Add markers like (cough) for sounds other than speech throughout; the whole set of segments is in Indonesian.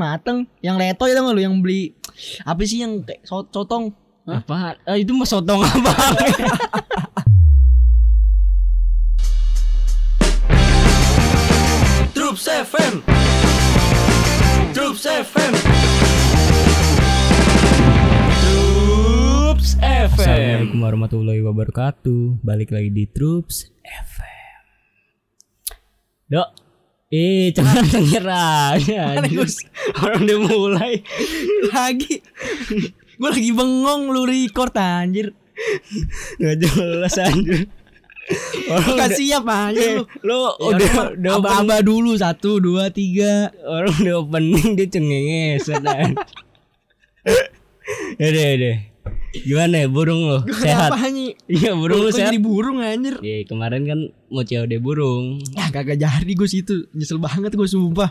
mateng yang letoy tau gak lu yang beli apa sih yang kayak so- sotong Apa? Eh, itu mah sotong apa? (laughs) Troops FM Troops FM Troops FM Assalamualaikum warahmatullahi wabarakatuh. Balik lagi di Troops FM. Dok, eh jangan nyerah (laughs) ya. Orang udah mulai. (laughs) lagi gue lagi bengong lu record anjir Gak jelas anjir. Orang gak udah, siap anjir lu lu Ya udah udah, udah aba-aba dulu satu dua tiga orang udah opening dia cengenges kan. (laughs) Ya deh, deh. Gimana ya burung lo? Sehat. Iya, burung Kok sehat. jadi burung anjir Iya, kemarin kan mau COD burung. ya kagak jadi gue situ nyesel banget gue sumpah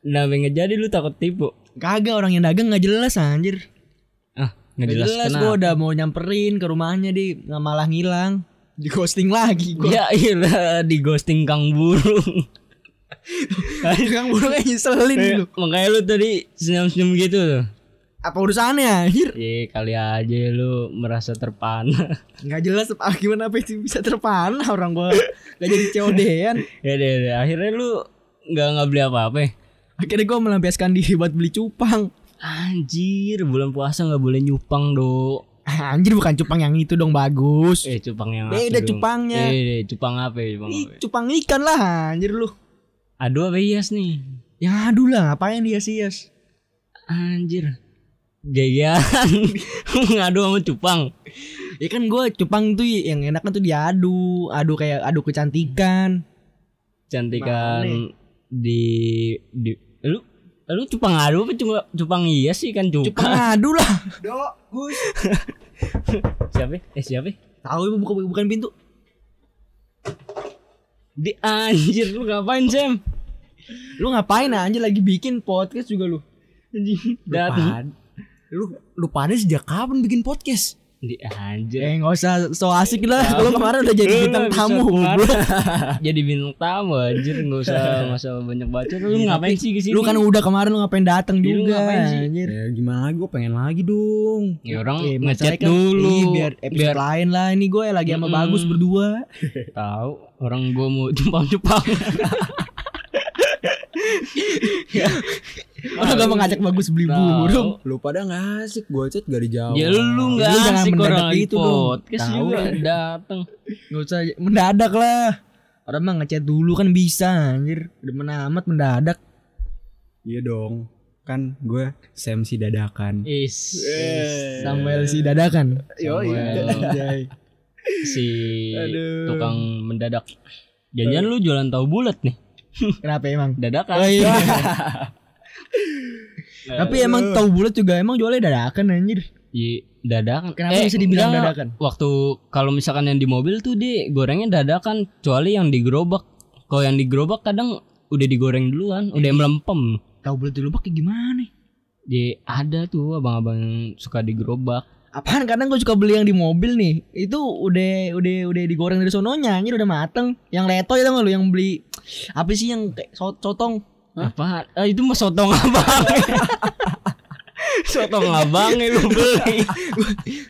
Nah, nggak jadi lu takut tipu. kagak orang yang dagang nggak jelas anjir Ah, nggak Gak jelas, jelas, kenapa. gue udah mau nyamperin ke rumahnya di nggak malah ngilang di ghosting lagi gue Ya iya di ghosting kang burung. (laughs) Kang burungnya nyeselin Eh, lu Makanya lu tadi senyum-senyum gitu tuh. Apa urusannya anjir Iya kali aja lu merasa terpana. (laughs) nggak jelas apa gimana apa itu bisa terpana orang gua nggak jadi COD-an ya deh, deh. akhirnya lu nggak nggak beli apa-apa. ya? akhirnya gua melampiaskan diri buat beli cupang Anjir, bulan puasa nggak boleh nyupang do. anjir bukan cupang yang itu dong bagus Eh cupang yang Beda apa cupangnya. Eh, cupang apa ya? Cupang Ih, apa? ya? cupang ikan lah anjir lu Aduh apa hias nih? yang aduh lah ngapain dia sias Anjir. Gegean (laughs) ngadu sama cupang. ya kan gua cupang tuh yang enak tuh diadu adu kayak adu kecantikan Cantikan di di lu lu cupang adu apa cuma cupang hias sih kan cupang. cupang adu lah Dok Gus (laughs) siapa? Eh siapa? tahu ibu buka bukan pintu Di anjir lu ngapain Sam? lu ngapain anjir lagi bikin podcast juga lu Anjing, pad- lu lu pada sejak kapan bikin podcast Di anjir. Eh nggak usah so asik lah. Kalau kemarin udah jadi (laughs) Lu bintang tamu. (laughs) Jadi bintang tamu anjir enggak usah (laughs) usah banyak baca. Lu ngapain sih ke sini? Lu kan udah kemarin lu ngapain datang Iya, lu juga. ngapain sih? anjir. Ya gimana lagi gue pengen lagi dong ya orang Eh, ngechat kan- dulu Ih, biar episode lain lah ini gue lagi sama Mm-mm. bagus berdua. tahu orang gua mau jepang-jepang. Lu gak mau ngajak bagus beli burung. Lu pada gak asik Gue chat gak dijawab Ya lu enggak Lu jangan asik orang lagi gitu dong. podcast Tahu datang. Gak usah mendadak lah. Orang mah ngechat dulu kan bisa anjir. Demen amat mendadak. Iya dong Kan gue Samsi dadakan Is. Samuel si dadakan. Samuel. Anjay. (laughs) si Aduh. tukang mendadak. Jangan lu jualan tahu bulat nih. Kenapa emang? Dadakan. Oh, iya. (laughs) Tapi emang tahu bulat juga emang jualnya dadakan anjir. Iya, dadakan. Kenapa bisa dibilang enggak. dadakan? Waktu kalau misalkan yang di mobil tuh dia gorengnya dadakan, kecuali yang di gerobak. Kalau yang di gerobak kadang udah digoreng duluan, udah melempem. Tahu bulat di lubak kayak gimana? Di ada tuh abang-abang yang suka di gerobak. Apaan kadang gue suka beli yang di mobil nih Itu udah udah udah digoreng dari sononya Anjir udah mateng Yang letoy tau gak lu yang beli Apa sih yang kayak so- sotong Apa? Ah, itu mah sotong abang. (laughs) sotong abang yang lu beli.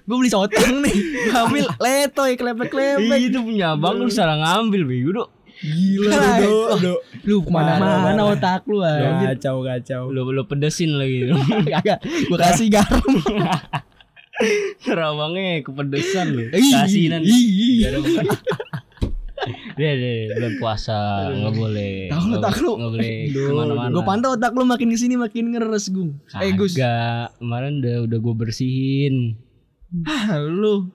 Gue beli sotong nih Gue ambil letoy kelepek-kelepek Ih, itu punya abang lu salah ngambil bego dok. Gila do, do. Lu ke mana-mana Parah, parah. otak lu Kacau kacau Lu lu pedesin lagi. (laughs) Kagak Gue kasih garam Abangnya kepedesan lu. Ih, Kasinan. Ih. Deh, deh, bulan puasa nggak boleh. Tahu lu, tahu lu. Nggak boleh ke mana-mana. Gue pantau otak lu makin ke sini makin ngeres Gung Eh Gus Kagak. Kemarin udah udah gue bersihin. Ah lu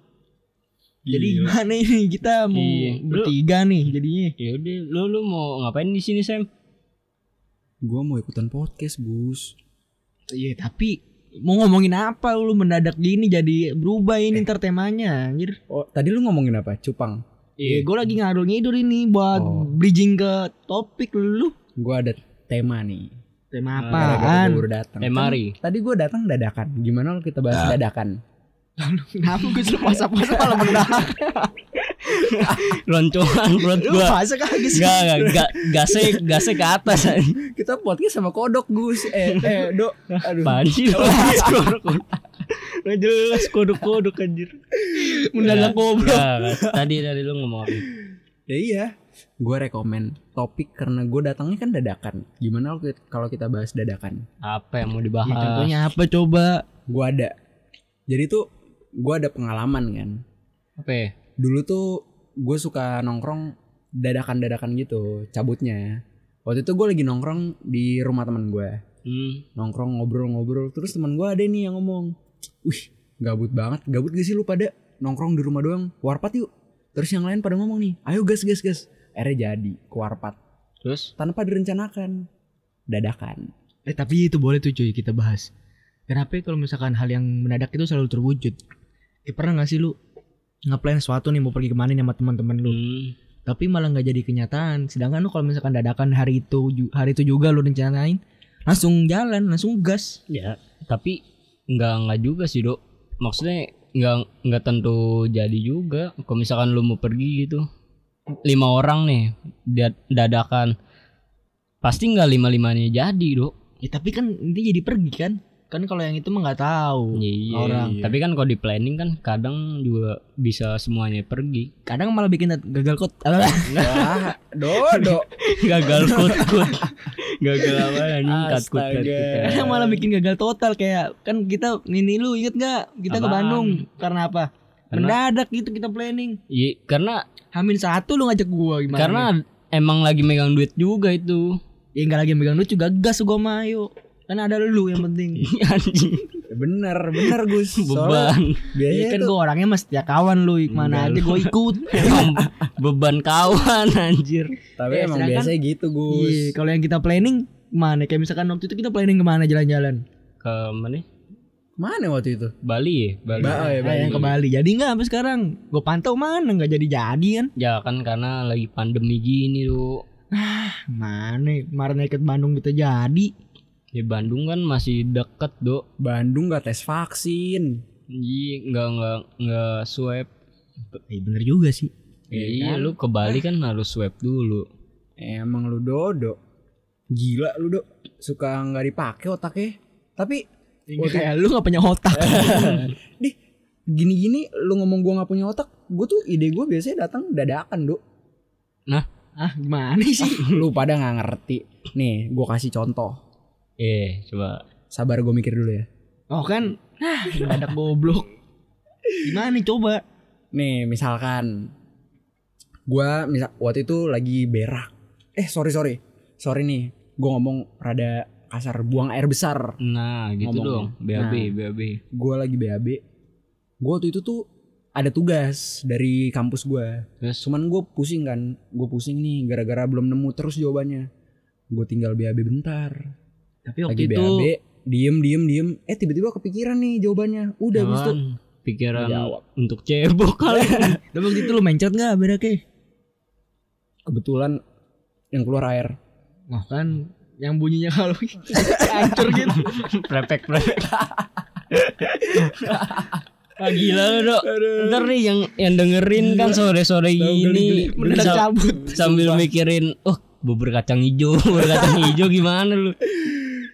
Jadi gimana ini kita mau Iya. Bertiga nih jadinya Ya udah, lu lu mau ngapain di sini Sam? Gue mau ikutan podcast Gus Iya tapi mau ngomongin apa lu mendadak gini jadi berubah ini ntar temanya anjir. Oh tadi lu ngomongin apa? Cupang Iya, gue lagi ngadul ngidur ini buat Oh. bridging ke topik lu. Gue ada tema nih Tema Ah, apaan? gue baru datang Eh Kan mari. Tadi gue datang dadakan Gimana kalau kita bahas dadakan Kenapa gue suruh puasa-puasa malah mendahak Loncongan perut Lu gua. puasa kagak sih Enggak, enggak, enggak, gasnya, gasnya ke atas. Kita podcast sama kodok Gus. Eh eh dok. Aduh. (laughs) Lu? Kodok. Nggak jelas kodok-kodok anjir. Mendadak goblok Enggak, enggak. Tadi tadi lu ngomong apa? Ya iya. Gue rekomen topik karena gue datangnya kan dadakan. Gimana kalau kita- bahas dadakan? Apa yang mau Ya, dibahas? contohnya apa coba Gue ada. Jadi tuh gue ada pengalaman kan. Apa ya? Dulu tuh gue suka nongkrong dadakan-dadakan gitu, cabutnya. Waktu itu gue lagi nongkrong di rumah teman gue. Hmm. Nongkrong ngobrol-ngobrol. Terus teman gue ada nih yang ngomong, wih gabut banget. Gabut gak sih lu pada nongkrong di rumah doang? Warpat yuk. Terus yang lain pada ngomong nih, ayo gas gas gas. Akhirnya jadi ke warpat Terus tanpa direncanakan. Dadakan. Eh tapi itu boleh tuh cuy kita bahas Kenapa ya kalau misalkan hal yang mendadak itu selalu terwujud Kayak pernah gak sih lu Ngeplan sesuatu nih mau pergi ke mana nih sama teman-teman lu hmm. Tapi malah nggak jadi kenyataan Sedangkan lu kalau misalkan dadakan hari itu Hari itu juga lu rencanain Langsung jalan, langsung gas Ya, tapi enggak enggak juga sih, Dok. Maksudnya enggak enggak tentu jadi juga. Kalau misalkan lu mau pergi gitu. Lima orang nih da- dadakan. Pasti enggak lima-limanya jadi, Dok. Ya tapi kan ini jadi pergi kan Kan kalau yang itu mah nggak tahu Iya. Orang Tapi kan kalau di planning kan kadang juga bisa semuanya pergi. Kadang malah bikin gagal kot Wah, dodo. Gagal kut-kut. (laughs) Gagal apa anjing Astaga. Kadang (laughs) malah bikin gagal total Kayak kan kita Ini lu inget gak Kita ke Apaan? Bandung Karena apa Karena- Mendadak gitu kita planning Iya, karena Hamin satu lu ngajak gua gimana karena emang lagi megang duit juga itu. Ya nggak lagi megang lu juga gas gua mah ayo. Kan ada lu yang (laughs) penting. anjing. Bener, bener Gus. (laughs) Beban. biasanya Ya kan tuh gua orangnya mah setia kawan lu mana aja gua ikut. (laughs) Beban kawan anjir. Tapi Ya, emang biasanya gitu Gus. Iya, kalau yang kita planning mana kayak misalkan waktu itu kita planning ke mana jalan-jalan. Ke mana? Mana waktu itu? Bali ya? Bali. Ba- oh ya, Ah, yang ke Bali. Jadi nggak sampai sekarang. Gua pantau mana nggak jadi jadi kan. Ya kan karena lagi pandemi gini tuh. Mana kemarin ikut Bandung kita jadi. Ya Bandung kan masih deket, Dok. Bandung gak tes vaksin. Iya, nggak nggak nggak swab. Eh bener juga sih. Ya, iya, lu ke Bali kan harus swab dulu. Emang lu dodo. Gila lu dok. Suka nggak dipakai otaknya. Tapi Kayak lu nggak punya otak. (laughs) Dih, gini-gini lu ngomong gua nggak punya otak, gua tuh ide gua biasanya datang dadakan, Dok. ah gimana sih? (laughs) lu pada nggak ngerti. Nih, gua kasih contoh. Eh, coba. Sabar gua mikir dulu ya. Oh kan, ah, mendadak goblok. Gimana nih coba? Nih, misalkan gua misal waktu itu lagi berak. Eh, sorry sorry. Sorry nih, gua ngomong rada kasar, buang air besar. Nah, gitu Ngomongnya. dong. BAB, Nah. BAB. Gua lagi BAB. Gua waktu itu tuh ada tugas dari kampus gua. Terus Cuman gue pusing kan, gue pusing nih gara-gara belum nemu terus jawabannya. Gue tinggal BAB bentar. Tapi Lagi waktu itu BAB, diem diem diem. Eh tiba-tiba kepikiran nih jawabannya. Udah habis itu Jangan pikiran Jawab. untuk cebok kali. (laughs) Tapi waktu itu lu mencet nggak beraknya? kebetulan yang keluar air. Wah kan yang bunyinya kalau (laughs) hancur gitu. prepek prepek. Ah, gila lu dok Ntar nih yang yang dengerin kan sore-sore gini Mendadak cabut. sambil mikirin oh bubur kacang hijau bubur kacang hijau gimana lu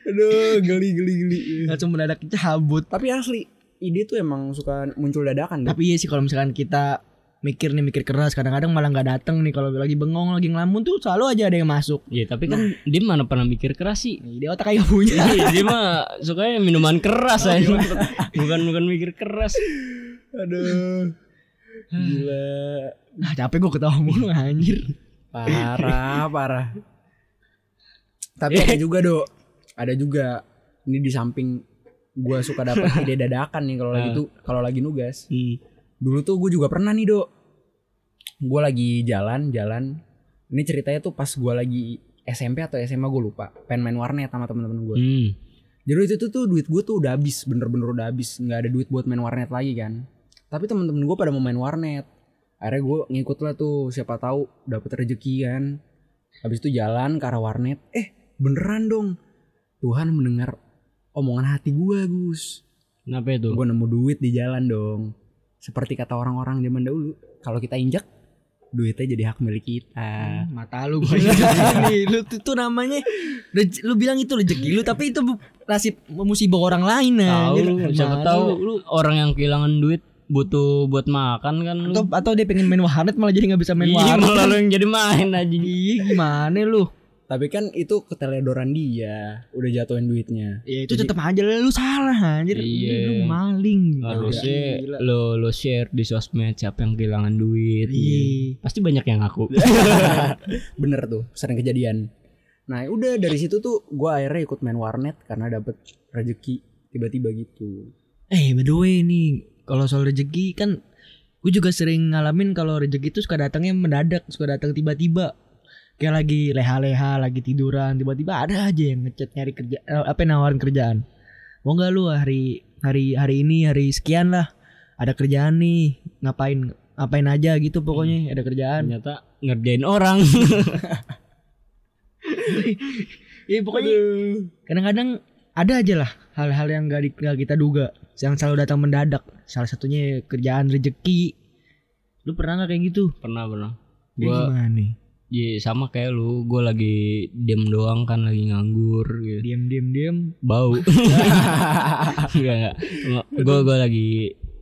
Aduh, geli geli geli. Langsung mendadak cabut. Tapi asli, ide tuh emang suka muncul dadakan. Tapi iya sih kalau misalkan kita mikir nih mikir keras kadang-kadang malah nggak dateng nih kalau lagi bengong lagi ngelamun tuh selalu aja ada yang masuk. ya tapi kan dia mana pernah mikir keras sih dia otak kayak punya. (laughs) Iya, dia mah sukanya minuman keras aja bukan bukan mikir keras Aduh. Gila. Ah, capek gue ketawa mulu anjir. Parah, parah. (laughs) Tapi ada juga, Dok. Ada juga. Ini di samping gua suka dapat (laughs) ide dadakan nih kalau lagi Ah. tuh kalau lagi nugas. hmm. Dulu tuh gue juga pernah nih dok Gue lagi jalan-jalan Ini ceritanya tuh pas gue lagi SMP atau SMA gue lupa Pengen main warnet sama temen-temen gue Hmm. Jadi itu tuh, tuh duit gue tuh udah habis Bener-bener udah habis nggak ada duit buat main warnet lagi kan Tapi temen-temen gue pada mau main warnet Akhirnya gue ngikut lah tuh Siapa tahu dapet rezeki kan Habis itu jalan ke arah warnet Eh beneran dong Tuhan mendengar omongan hati gue Gus Kenapa itu? Gue nemu duit di jalan dong. Seperti kata orang-orang zaman dahulu, kalau kita injak duitnya jadi hak milik kita. Mata lu gua (laughs) ini lu tuh, tuh namanya lu bilang itu rezeki lu tapi itu nasib musibah orang lain Tahu anjir. lu, siapa tahu lu, orang yang kehilangan duit butuh buat makan kan lu. atau atau dia pengen main warnet malah jadi nggak bisa main Iya, warnet malah lu yang jadi main aja. iya gimana lu Tapi kan itu keteledoran dia, udah jatuhin duitnya. ya itu tetap aja lu salah anjir Iya. lu maling Harusnya lo lo share di sosmed siapa yang kehilangan duit. Iya. Pasti banyak yang ngaku. (laughs) Bener tuh, sering kejadian. Nah udah dari situ tuh gue akhirnya ikut main warnet karena dapet rezeki tiba-tiba gitu. eh by the way nih kalau soal rezeki kan gue juga sering ngalamin kalau rezeki itu suka datangnya mendadak suka datang tiba-tiba kayak lagi leha-leha lagi tiduran tiba-tiba ada aja yang ngechat nyari kerja eh, apa nawarin kerjaan mau nggak lu hari hari hari ini hari sekian lah ada kerjaan nih ngapain ngapain aja gitu pokoknya ada kerjaan Ternyata ngerjain orang. (laughs) Iya pokoknya kadang-kadang ada aja lah hal-hal yang gak, di- gak kita duga yang selalu datang mendadak. Salah satunya kerjaan rezeki. Lu pernah gak kayak gitu? pernah pernah. Gua gimana nih? Iya sama kayak lu, gue lagi diem doang kan lagi nganggur gitu. Diam diam diam. Bau. (laughs) Enggak enggak. Gue gue lagi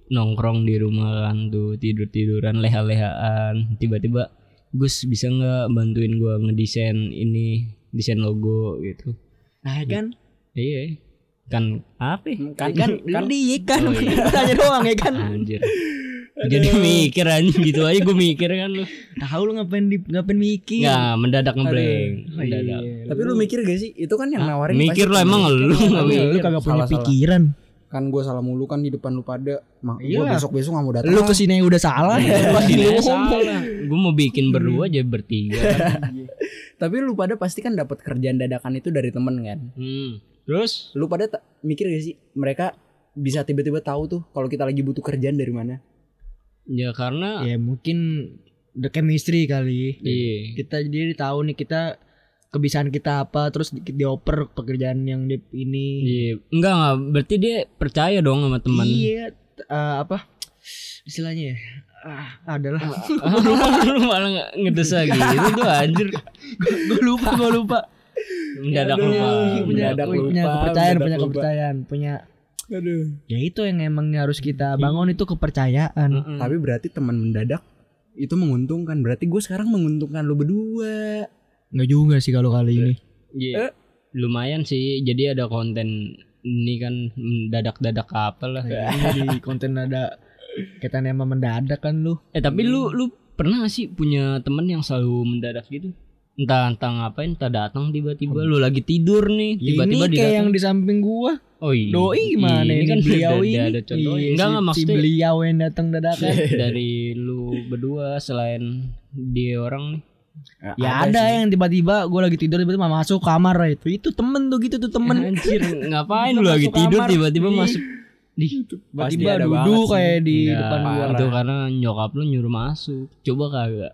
nongkrong di rumah kan tuh tidur tiduran leha lehaan. Tiba-tiba Gus bisa nggak bantuin gue ngedesain ini desain logo gitu. Nah kan? Iya. Kan apa? ya? Kan kan kan (laughs) dia kan Oh, iya. tanya doang ya kan. Anjir. Jadi mikir anjing gitu aja gue mikir kan lu. Tahu lu ngapain di ngapain mikir? Nggak mendadak ngeblank. Mendadak. iya. Tapi lu mikir gak sih? Itu kan yang nawarin Mikir pasti lah emang lu nggak Lu, mikir. lu kagak punya pikiran. Kan gue salah mulu kan di depan lu pada. Mak gue Iyalah. besok-besok gak mau datang. Lu ke sini udah salah. Ngomong. salah. Gue mau bikin berdua aja bertiga. kan. (laughs) Tapi lu pada pasti kan dapat kerjaan dadakan itu dari temen kan. Hmm. Terus? Lu pada mikir gak sih mereka bisa tiba-tiba tahu tuh kalau kita lagi butuh kerjaan dari mana? Ya karena Ya mungkin the chemistry kali. iya. kita jadi tahu nih kita kebiasaan kita apa terus di- dioper pekerjaan yang di ini Iya. Enggak enggak berarti dia percaya dong sama teman. iya eh, apa istilahnya ya ah adalah Ah, lu malah- lu malah nge- ngedesa gitu tuh (laughs) anjir. gue lupa gue lupa Mendadak lupa. punya, Mendadak punya lupa, kepercayaan mendadak punya lupa. kepercayaan punya Aduh. ya itu yang emang harus kita bangun itu kepercayaan Mm-mm. Tapi berarti teman mendadak itu menguntungkan. Berarti gue sekarang menguntungkan lu berdua. nggak juga sih kalau kali ini Iya. Lumayan sih. Jadi ada konten ini kan mendadak-dadak apa lah. ini di konten ada kaitan sama mendadak kan lu Eh tapi lu lu pernah gak sih punya temen yang selalu mendadak gitu? Entah entah ngapain, entah datang tiba-tiba lu lagi tidur nih, tiba-tiba ini dia kayak yang di samping gua Oh iya. doi gimana ini ini kan beliau ada, ini ada contohnya. Iya, Enggak si- enggak si maksudnya beliau yang datang dadakan (laughs) dari lu berdua selain dia orang nih. Ya ada, sih. yang tiba-tiba gue lagi tidur tiba-tiba masuk kamar itu. Itu temen tuh gitu tuh temen. Anjir, (laughs) ngapain lu lagi tidur tiba-tiba masuk di Tiba-tiba ada duduk kayak di Enggak, depan gua. Itu karena nyokap lu nyuruh masuk. Coba kagak?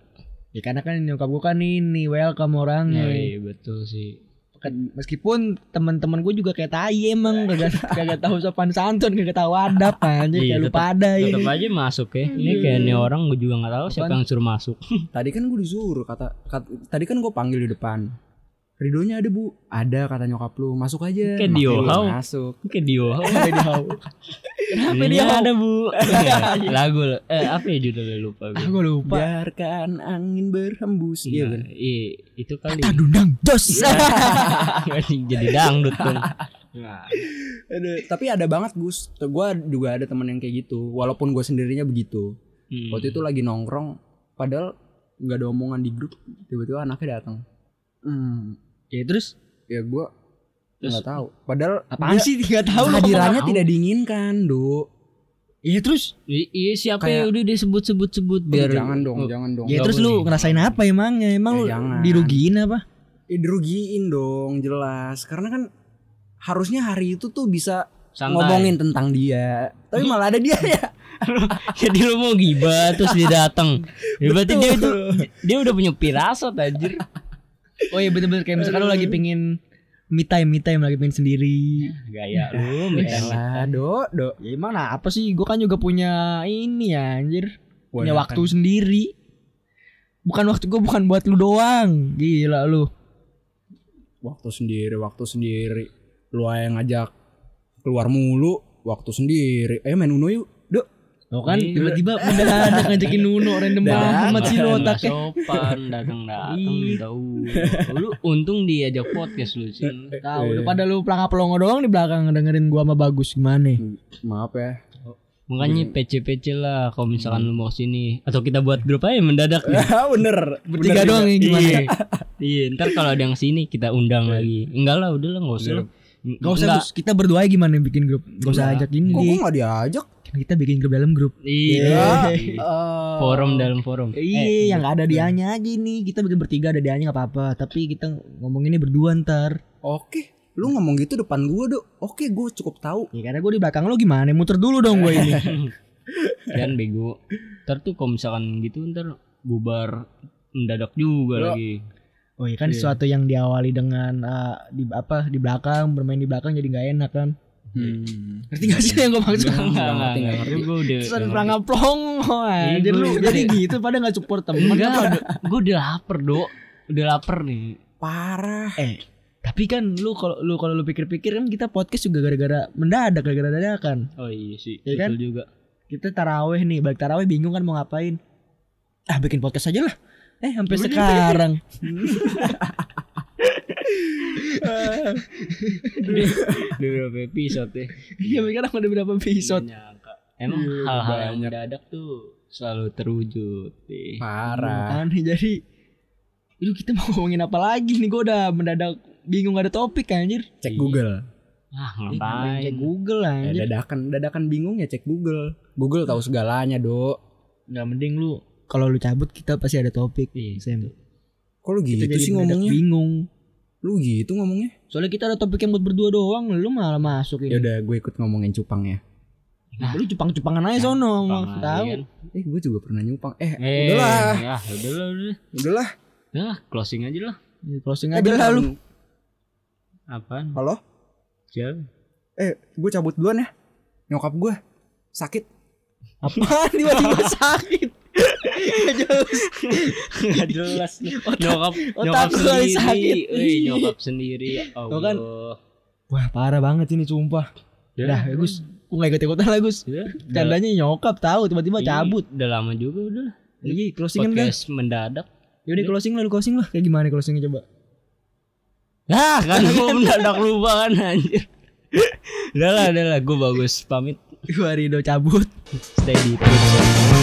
Ya karena kan nyokap gue kan ini welcome orangnya. Oh, iya betul sih. Kan Meskipun teman-teman gue juga kayak tai emang kagak kagak tahu sopan santun, kagak tahu adab aja Iya, kayak lu tetep- pada ya. Tetap aja masuk ya. Ini kayak nih orang gue juga nggak tahu siapa yang suruh masuk. (laughs) Tadi kan gue disuruh kata, kat- tadi kan gue panggil di depan. Ridhonya ada bu, ada kata nyokap lu masuk aja. Kayak Makanya Dio lu Hao. Masuk. Kayak Dio. (laughs) Kenapa Ini dia ada bu. Iya, Lagu eh apa ya judulnya lupa gue. Gue lupa. Biarkan angin berhembus. Iya kan. Iya, itu kali. Tadundang jos. (laughs) Jadi dangdut dong. Aduh, tapi ada banget Gus. Gue juga ada teman yang kayak gitu. Walaupun gue sendirinya begitu. Hmm. Waktu itu lagi nongkrong, padahal nggak ada omongan di grup. Tiba-tiba anaknya datang. Hmm, ya terus ya gue Terus- nggak tahu. Padahal apaan dia- sih nggak tahu lu Hadirannya tidak diinginkan, Du. Ya terus Iya siapa Kayak- yang udah disebut-sebut-sebut biar jangan dong, jangan dong. Ya Nggak terus lu boleh. ngerasain apa emangnya? Emang Ya, lu dirugiin apa? Eh, dirugiin dong, jelas. Karena kan harusnya hari itu tuh bisa Santai. ngomongin tentang dia. Tapi malah ada dia ya. Jadi lu mau gibah terus dia datang. Ya, berarti dia itu dia udah punya pirasat anjir. Oh iya bener-bener kayak misalkan lu lagi pengen me time, me time lagi main sendiri. Gaya lu minta Elah, do, do. Ya emang apa sih? Gue kan juga punya ini ya anjir. Punya waktu sendiri. Bukan waktu gue bukan buat lu doang. Gila lu. Waktu sendiri, waktu sendiri. Lu aja yang ngajak keluar mulu, waktu sendiri. Ayo main Uno yuk. Lo kan Iya. tiba-tiba mendadak ngajakin Nuno random banget sih lo otaknya. sopan datang datang tahu lu untung diajak podcast lu sih Tahu udah pada lu pelangap pelongo doang di belakang dengerin gua sama bagus gimana? Maaf ya. makanya PC PC lah kalau misalkan lu mau sini atau kita buat grup aja mendadak nih. (laughs) Ya bener. Bertiga Bener doang ya gimana? iya iya ntar kalau ada yang sini kita undang lagi enggak lah udah lah nggak usah lah. Gak usah kita berdua aja gimana bikin grup. Gak usah ajak ini Kok di. gue gak diajak? Kan kita bikin grup dalam grup. iya Eh, forum dalam forum Iya, yang gak ada dianya aja nih. Kita bikin bertiga ada dianya gak apa-apa. Tapi kita ngomonginnya berdua ntar. Oke, lu ngomong gitu depan gue do. Oke, gue cukup tahu. Ya karena gue di belakang lo gimana? Muter dulu dong gue ini. (laughs) dan bego ntar tuh kalau misalkan gitu ntar bubar mendadak juga Lo- lagi Oh iya kan sesuatu yang diawali dengan eh, di apa di belakang bermain di belakang jadi nggak enak kan. Hmm. Ngerti gak sih yang gue maksud? Nggak, nggak Enggak, ngerti, nggak enggak, ngerti. gue udah Terus pelangap plongo anjir gua lu jadi gitu pada gak support temen enggak gue udah lapar dok udah lapar nih Parah. Eh tapi kan lu kalau lu kalau lu pikir-pikir kan kita podcast juga gara-gara mendadak gara-gara dadakan. oh iya sih Iya betul kan? juga Kita taraweh nih, balik taraweh bingung kan mau ngapain. Ah bikin podcast aja lah. Eh sampai sekarang. (laughs) udah udah berapa episode ya Iya sekarang udah berapa episode. Emang Iya, hal-hal yang mendadak tuh selalu terwujud nih Parah. Aneh jadi Lu kita mau ngomongin apa lagi nih? Gue udah mendadak bingung gak ada topik anjir. Cek Google. ah Eh, ngapain Cek Google Eh, anjir. dadakan, dadakan bingung ya cek Google. Google tahu segalanya do. Nggak mending lu kalau lu cabut kita pasti ada topik. Iya, Sam. Kok lu gitu jadi sih mendadak ngomongnya? Bingung. Lu gitu ngomongnya? Soalnya kita ada topik yang buat berdua doang, lu malah masuk Ya ini. udah gue ikut ngomongin cupang ya. Nah, lu cupang-cupangan aja sono, tahu. kan? Eh gue juga pernah nyupang. Eh, eh udahlah. ya udahlah udah Udahlah. Nah, closing aja lah. Ya, Closing Eh, aja lah lu. Apaan? Halo? Siapa? Eh, gue cabut duluan ya. Nyokap gue sakit. Apaan (laughs) tiba-tiba sakit? Jelas. Gak jelas nyokap nyokap lagi sendiri. sakit. Eh, nyokap sendiri. Ya (laughs) Tuh kan. Wah, parah banget ini sumpah. Udah, Dah, ya, Gus. Gue gak ikut-ikutan lah, Gus. Udah, Candanya nyokap tahu tiba-tiba cabut. Udah lama juga udah. Iya, closing kan, mendadak. Yaudah closing lah, lu closing lah. Kayak gimana closingnya coba? Ah kan gue mendadak lupa kan anjir. udah lah, udah lah. Gue bagus pamit. Gua Rido cabut. Stay di Twitch.